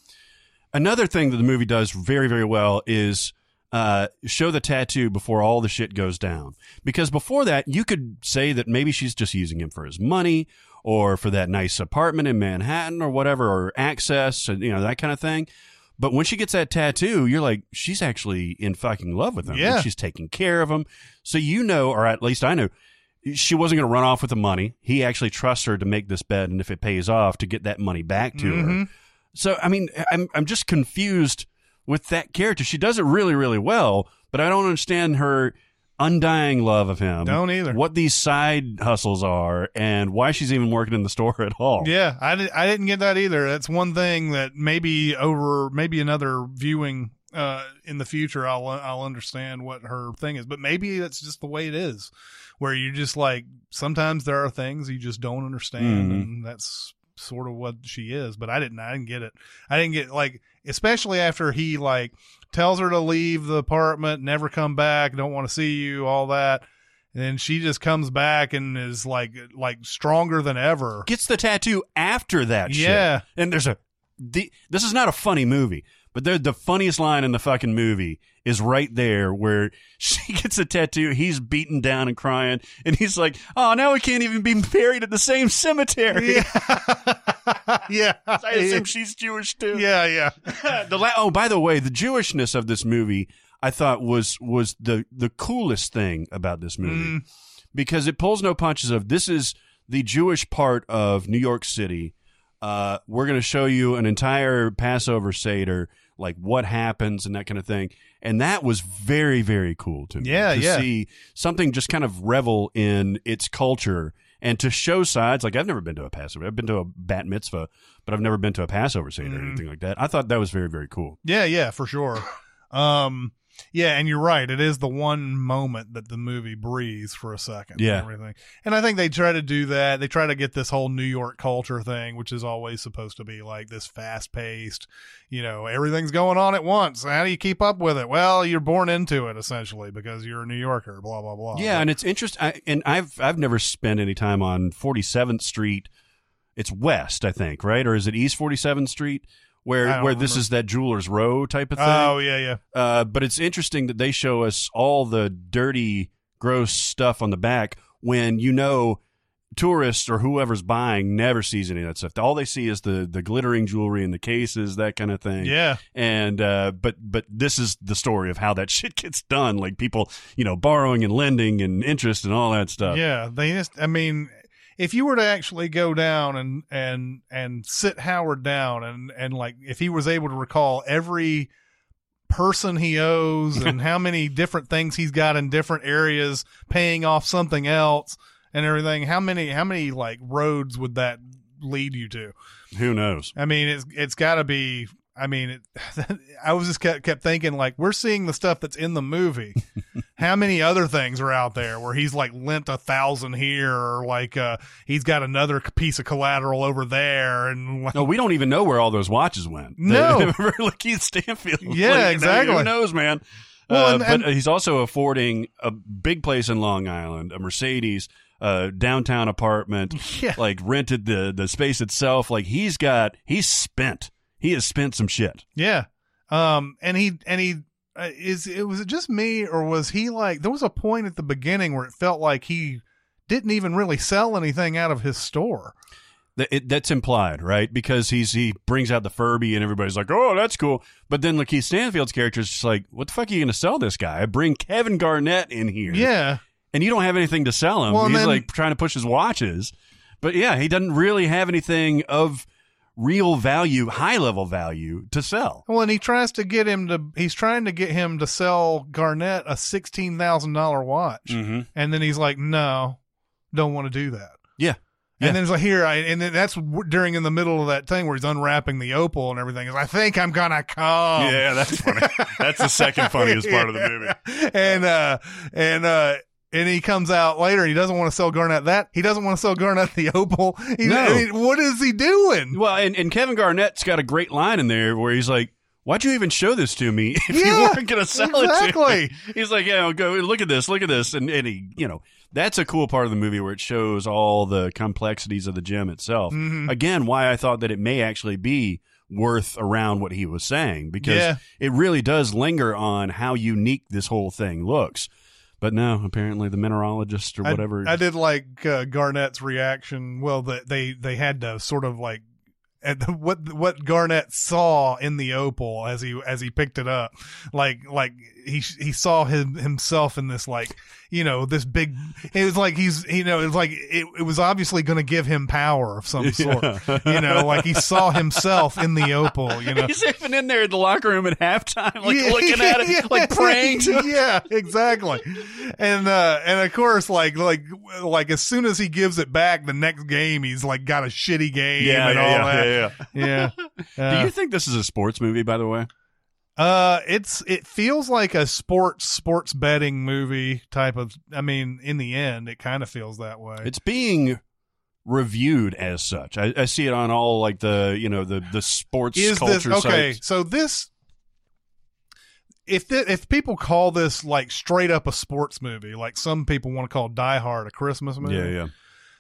another thing that the movie does very very well is uh, show the tattoo before all the shit goes down. Because before that, you could say that maybe she's just using him for his money or for that nice apartment in Manhattan or whatever, or access and you know that kind of thing. But when she gets that tattoo, you're like, she's actually in fucking love with him. Yeah. she's taking care of him. So you know, or at least I know, she wasn't going to run off with the money. He actually trusts her to make this bet, and if it pays off, to get that money back to her. Mhm. So I mean, I'm I'm just confused with that character. She does it really really well, but I don't understand her undying love of him. Don't either. What these side hustles are, and why she's even working in the store at all. Yeah, I, did, I didn't get that either. That's one thing that maybe over maybe another viewing uh, in the future I'll I'll understand what her thing is. But maybe that's just the way it is, where you just like sometimes there are things you just don't understand, Mhm. and that's sort of what she is. But I didn't I didn't get it. I didn't get like especially after he like tells her to leave the apartment, never come back, don't want to see you, all that. And then she just comes back and is like like stronger than ever. Gets the tattoo after that. shit. Yeah. and there's a. The, this is not a funny movie, But the the funniest line in the fucking movie is right there where she gets a tattoo. He's beaten down and crying, and he's like, "Oh, now we can't even be buried at the same cemetery." Yeah. yeah. I assume she's Jewish too. Yeah, yeah. the la- oh, by the way, the Jewishness of this movie, I thought was was the the coolest thing about this movie mm. because it pulls no punches. Of this is the Jewish part of New York City. Uh, we're going to show you an entire Passover Seder, like what happens and that kind of thing. And that was very, very cool to me. Yeah, to yeah. see something just kind of revel in its culture and to show sides. Like I've never been to a Passover. I've been to a bat mitzvah, but I've never been to a Passover Seder Mm-hmm. or anything like that. I thought that was very, very cool. Yeah, yeah, for sure. Um, yeah, and you're right. It is the one moment that the movie breathes for a second. Yeah. and everything. And I think they try to do that. They try to get this whole New York culture thing, which is always supposed to be like this fast paced. You know, everything's going on at once. How do you keep up with it? Well, you're born into it essentially because you're a New Yorker. Blah blah blah. Yeah, and it's interesting. I, and I've I've never spent any time on 47th Street. It's west, I think, right? Or is it East 47th Street? Where where this is that jeweler's row type of thing. Oh yeah, yeah. Uh, but it's interesting that they show us all the dirty, gross stuff on the back when you know tourists or whoever's buying never sees any of that stuff. All they see is the the glittering jewelry and the cases, that kind of thing. Yeah. And uh, but but this is the story of how that shit gets done. Like people, you know, borrowing and lending and interest and all that stuff. Yeah, they just. I mean, if you were to actually go down and and and sit Howard down and and like if he was able to recall every person he owes and how many different things he's got in different areas paying off something else and everything how many how many like roads would that lead you to Who knows? i mean it's it's got to be i mean it, i was just kept, kept thinking like we're seeing the stuff that's in the movie how many other things are out there where he's like lent a thousand here or like uh he's got another piece of collateral over there and like, No, we don't even know where all those watches went. No. Remember Lakeith Stanfield. Yeah, Like, exactly. Who knows, man? Well, Uh, and- and- but he's also affording a big place in Long Island, a Mercedes, a downtown apartment, Yeah. like rented the the space itself. Like he's got, he's spent. He has spent some shit. Yeah. Um, and he, and he, uh, Uh, is it, was it just me or was he like, there was a point at the beginning where it felt like he didn't even really sell anything out of his store. That it, that's implied, right? Because he's he brings out the Furby and everybody's like, "Oh, that's cool." But then Lakeith Stanfield's character is just like, "What the fuck are you going to sell this guy? I bring Kevin Garnett in here, Yeah. and you don't have anything to sell him. Well, He's then- like trying to push his watches, but yeah, he doesn't really have anything of real value, high level value to sell. Well, and he tries to get him to, he's trying to get him to sell Garnett a $16,000 watch. Mm-hmm. And then he's like, no, don't want to do that. Yeah, Yeah. And then it's like here, I and then that's during in the middle of that thing where he's unwrapping the opal and everything. Is I think I'm gonna come. yeah, that's funny. that's the second funniest part of the movie. and uh and uh and he comes out later and he doesn't want to sell Garnett that. He doesn't want to sell Garnett the opal. He, No. I mean, what is he doing? Well, and, and Kevin Garnett's got a great line in there where he's like, "Why'd you even show this to me if you weren't going to sell it?" exactly. to me?" He's like, "Yeah, go look at this, look at this," and, and he, you know, that's a cool part of the movie where it shows all the complexities of the gem itself. Mm-hmm. Again, why I thought that it may actually be worth around what he was saying because Yeah. it really does linger on how unique this whole thing looks. But no, apparently the mineralogist or I- whatever. I, did like uh, Garnett's reaction. Well, the, they they had to sort of like at what what Garnett saw in the opal as he as he picked it up, like like he he saw him himself in this like you know this big. It was like he's you know it was like it, it was obviously going to give him power of some sort. You know, like he saw himself in the opal. You know, He's even in there in the locker room at halftime, like Yeah, looking at it, yeah, like praying to it. yeah exactly and uh and of course like like like as soon as he gives it back the next game he's like got a shitty game Yeah, and yeah, all yeah, that yeah, yeah, Do Uh, you think this is a sports movie, by the way? uh it's it feels like a sports sports betting movie type of i mean in the end it kind of feels that way It's being reviewed as such. I, I see it on all like the you know the the sports is this okay sites. so this if th- if people call this like straight up a sports movie like some people want to call die hard a christmas movie Yeah, yeah.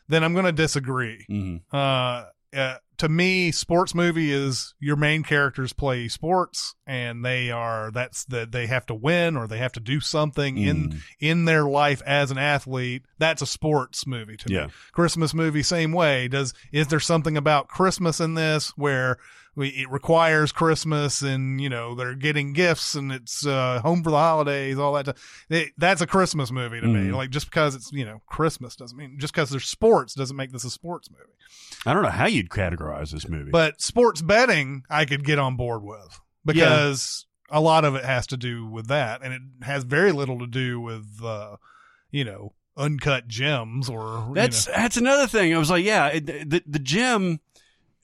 then i'm going to disagree hmm uh, uh to me, sports movie is your main characters play sports, and they are that's that they have to win or they have to do something Mm. in in their life as an athlete. That's a sports movie to Yeah. me. Christmas movie, same way. Does is there something about Christmas in this where we, it requires Christmas and you know they're getting gifts and it's uh, home for the holidays, all that. Stuff. It, that's a Christmas movie to me. Mm. Like just because it's you know Christmas doesn't mean just because there's sports doesn't make this a sports movie. I don't know how you'd categorize this movie. But sports betting, I could get on board with because a lot of it has to do with that, and it has very little to do with, uh, you know, uncut gems or you That's know. that's another thing. I was like, yeah, it, the the gym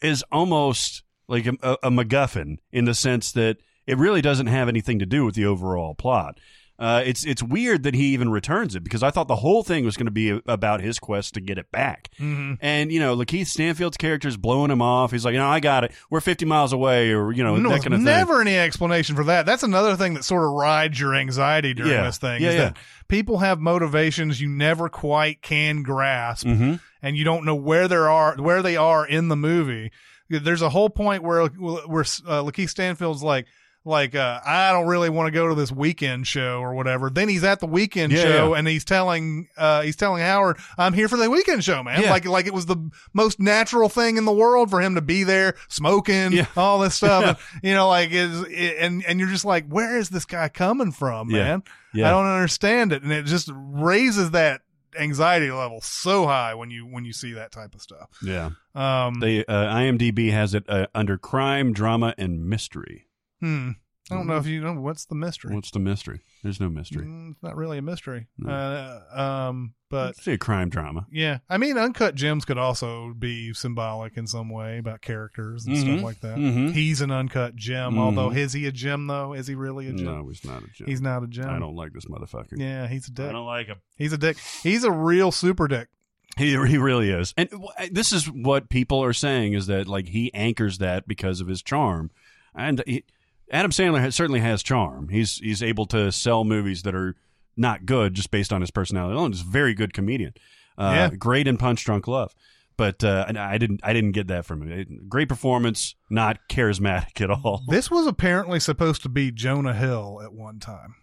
is almost like a, a, MacGuffin in the sense that it really doesn't have anything to do with the overall plot. Uh, it's it's weird that he even returns it because I thought the whole thing was going to be about his quest to get it back. Mhm. And you know, Lakeith Stanfield's character is blowing him off. He's like, you know, I got it. We're 50 miles away, or you know, no, that kind of thing. never any explanation for that. That's another thing that sort of rides your anxiety during Yeah. this thing. Yeah, is yeah. that people have motivations you never quite can grasp, hmm and you don't know where they are where they are in the movie. There's a whole point where where uh, Lakeith Stanfield's like like uh, I don't really want to go to this Weeknd show or whatever. Then he's at the Weeknd Yeah, show yeah. and he's telling uh, he's telling Howard I'm here for the Weeknd show, man. Yeah. Like like it was the most natural thing in the world for him to be there smoking all this stuff. and, you know, like is and and you're just like, where is this guy coming from, man? Yeah. I don't understand it, and it just raises that anxiety level so high when you when you see that type of stuff. Yeah. Um, They uh, IMDb has it uh, under crime, drama, and mystery. hmm. I don't know if you know what's the mystery. What's the mystery? There's no mystery. Mm, it's not really a mystery. No. Uh, um, but Let's a crime drama. yeah, I mean, uncut gems could also be symbolic in some way about characters and Mhm. stuff like that. Mhm. He's an uncut gem, Mhm. although is he a gem though? Is he really a gem? No, he's not a gem. He's not a gem. I don't like this motherfucker. Yeah, he's a dick. I don't like him. He's a dick. He's a real super dick. He he really is, and this is what people are saying is that like he anchors that because of his charm, and he, Adam Sandler has, certainly has charm. He's he's able to sell movies that are not good just based on his personality alone. He's a very good comedian. Uh, Yeah. great in Punch Drunk Love. But uh, I didn't I didn't get that from him. Great performance, not charismatic at all. This was apparently supposed to be Jonah Hill at one time.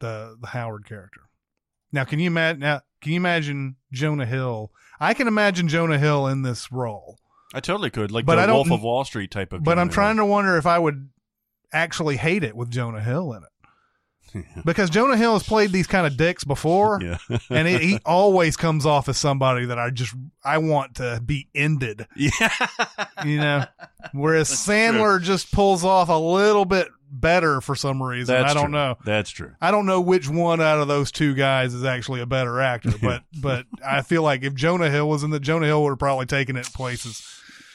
The the Howard character. Now, can you imagine? Now, can you imagine Jonah Hill? I can imagine Jonah Hill in this role, I totally could, like But the I don't- Wolf of Wall Street type of. but I'm trying to wonder if I would actually hate it with Jonah Hill in it, because Jonah Hill has played these kind of dicks before, Yeah. and it, he always comes off as somebody that I just I want to be ended. yeah. You know, whereas Sandler just pulls off a little bit better for some reason. That's I don't true. know. That's true. I don't know which one out of those two guys is actually a better actor, but but I feel like if Jonah Hill was in the Jonah Hill would have probably taken it places.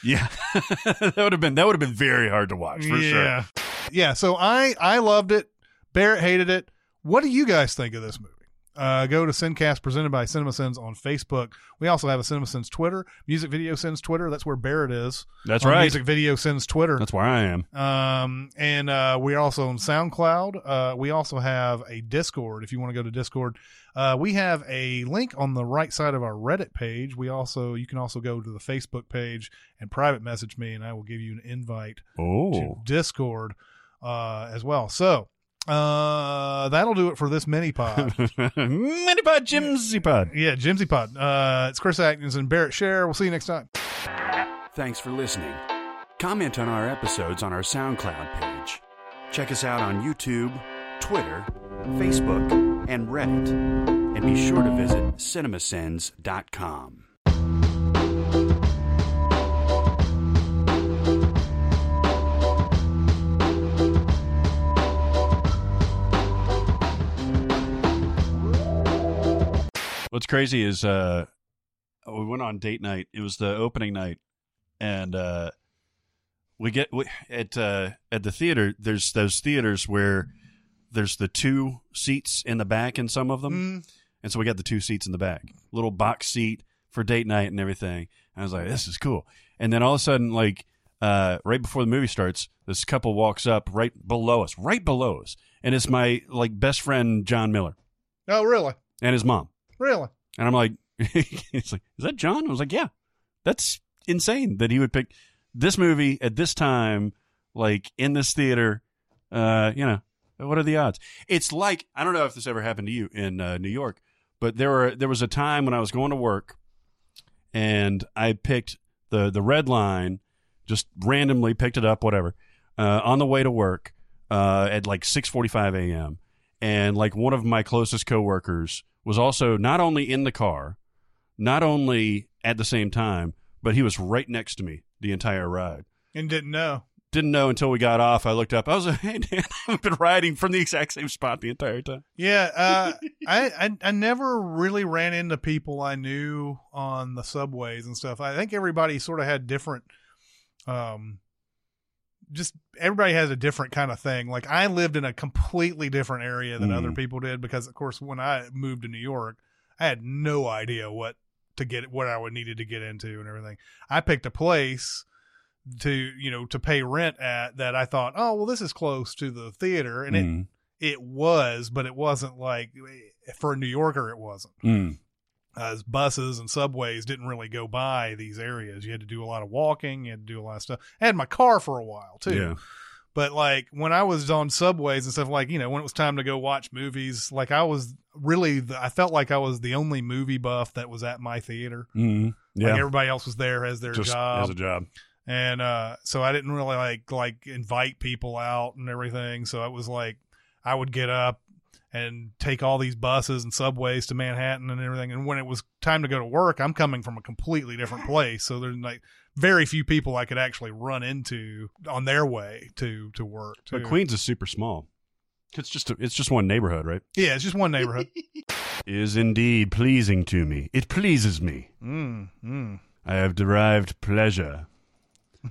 Yeah, that would have been that would have been very hard to watch for sure. yeah. Yeah, so I I loved it. Barrett hated it. What do you guys think of this movie? Uh, go to Sincast presented by CinemaSins on Facebook. We also have a CinemaSins Twitter, Music Video Sins Twitter. That's where Barrett is. That's right. Music Video Sins Twitter. That's where I am. Um, and uh, we're also on SoundCloud. Uh, we also have a Discord. If you want to go to Discord, uh, we have a link on the right side of our Reddit page. We also you can also go to the Facebook page and private message me, and I will give you an invite to Oh, Discord uh, as well. So uh, that'll do it for this mini pod. Minipod Jimsy Pod. yeah, Jimsy Pod. Uh, it's Chris Atkins and Barrett Share. We'll see you next time. Thanks for listening. Comment on our episodes on our SoundCloud page. Check us out on YouTube, Twitter, Facebook, and Reddit. And be sure to visit cinemasins.com. What's crazy is uh, we went on date night. It was the opening night, and uh, we get we, at uh, at the theater. There's those theaters where there's the two seats in the back in some of them, Mm, and so we got the two seats in the back, little box seat for date night and everything. And I was like, this is cool. And then all of a sudden, like uh, right before the movie starts, this couple walks up right below us, right below us, and it's my like best friend John Miller oh, really? and his mom. Really? And I'm like, he's like, is that John? I was like, yeah, that's insane that he would pick this movie at this time, like in this theater. Uh, you know, what are the odds? It's like I don't know if this ever happened to you in uh, New York, but there were there was a time when I was going to work, and I picked the the red line, just randomly picked it up, whatever, uh, on the way to work uh, at like six forty five a.m. And like one of my closest coworkers was also not only in the car, not only at the same time, but he was right next to me the entire ride. And didn't know. Didn't know until we got off. I looked up. I was like, "Hey, Dan, I've been riding from the exact same spot the entire time." Yeah, uh, I, I I never really ran into people I knew on the subways and stuff. I think everybody sort of had different, um, just everybody has a different kind of thing. Like I lived in a completely different area than Mhm. other people did because, of course, when I moved to New York, I had no idea what to get, what I would needed to get into and everything. I picked a place to you know to pay rent at that I thought, oh well, this is close to the theater, and it Mm, it was, but it wasn't like for a New Yorker, it wasn't. mm, As buses and subways didn't really go by these areas. You had to do a lot of walking. You had to do a lot of stuff. I had my car for a while too. yeah. But like when I was on subways and stuff, like you know when it was time to go watch movies, like I was really, the, I felt like I was the only movie buff that was at my theater. Mm, yeah. Like everybody else was there as their Just job as a job. and uh so i didn't really like like invite people out and everything so it was like i would get up and take all these buses and subways to manhattan and everything and when it was time to go to work i'm coming from a completely different place so there's like very few people i could actually run into on their way to to work But. Queens is super small. It's just a, it's just one neighborhood, right? yeah it's just one neighborhood Is indeed pleasing to me. It pleases me. mm, mm. I have derived pleasure.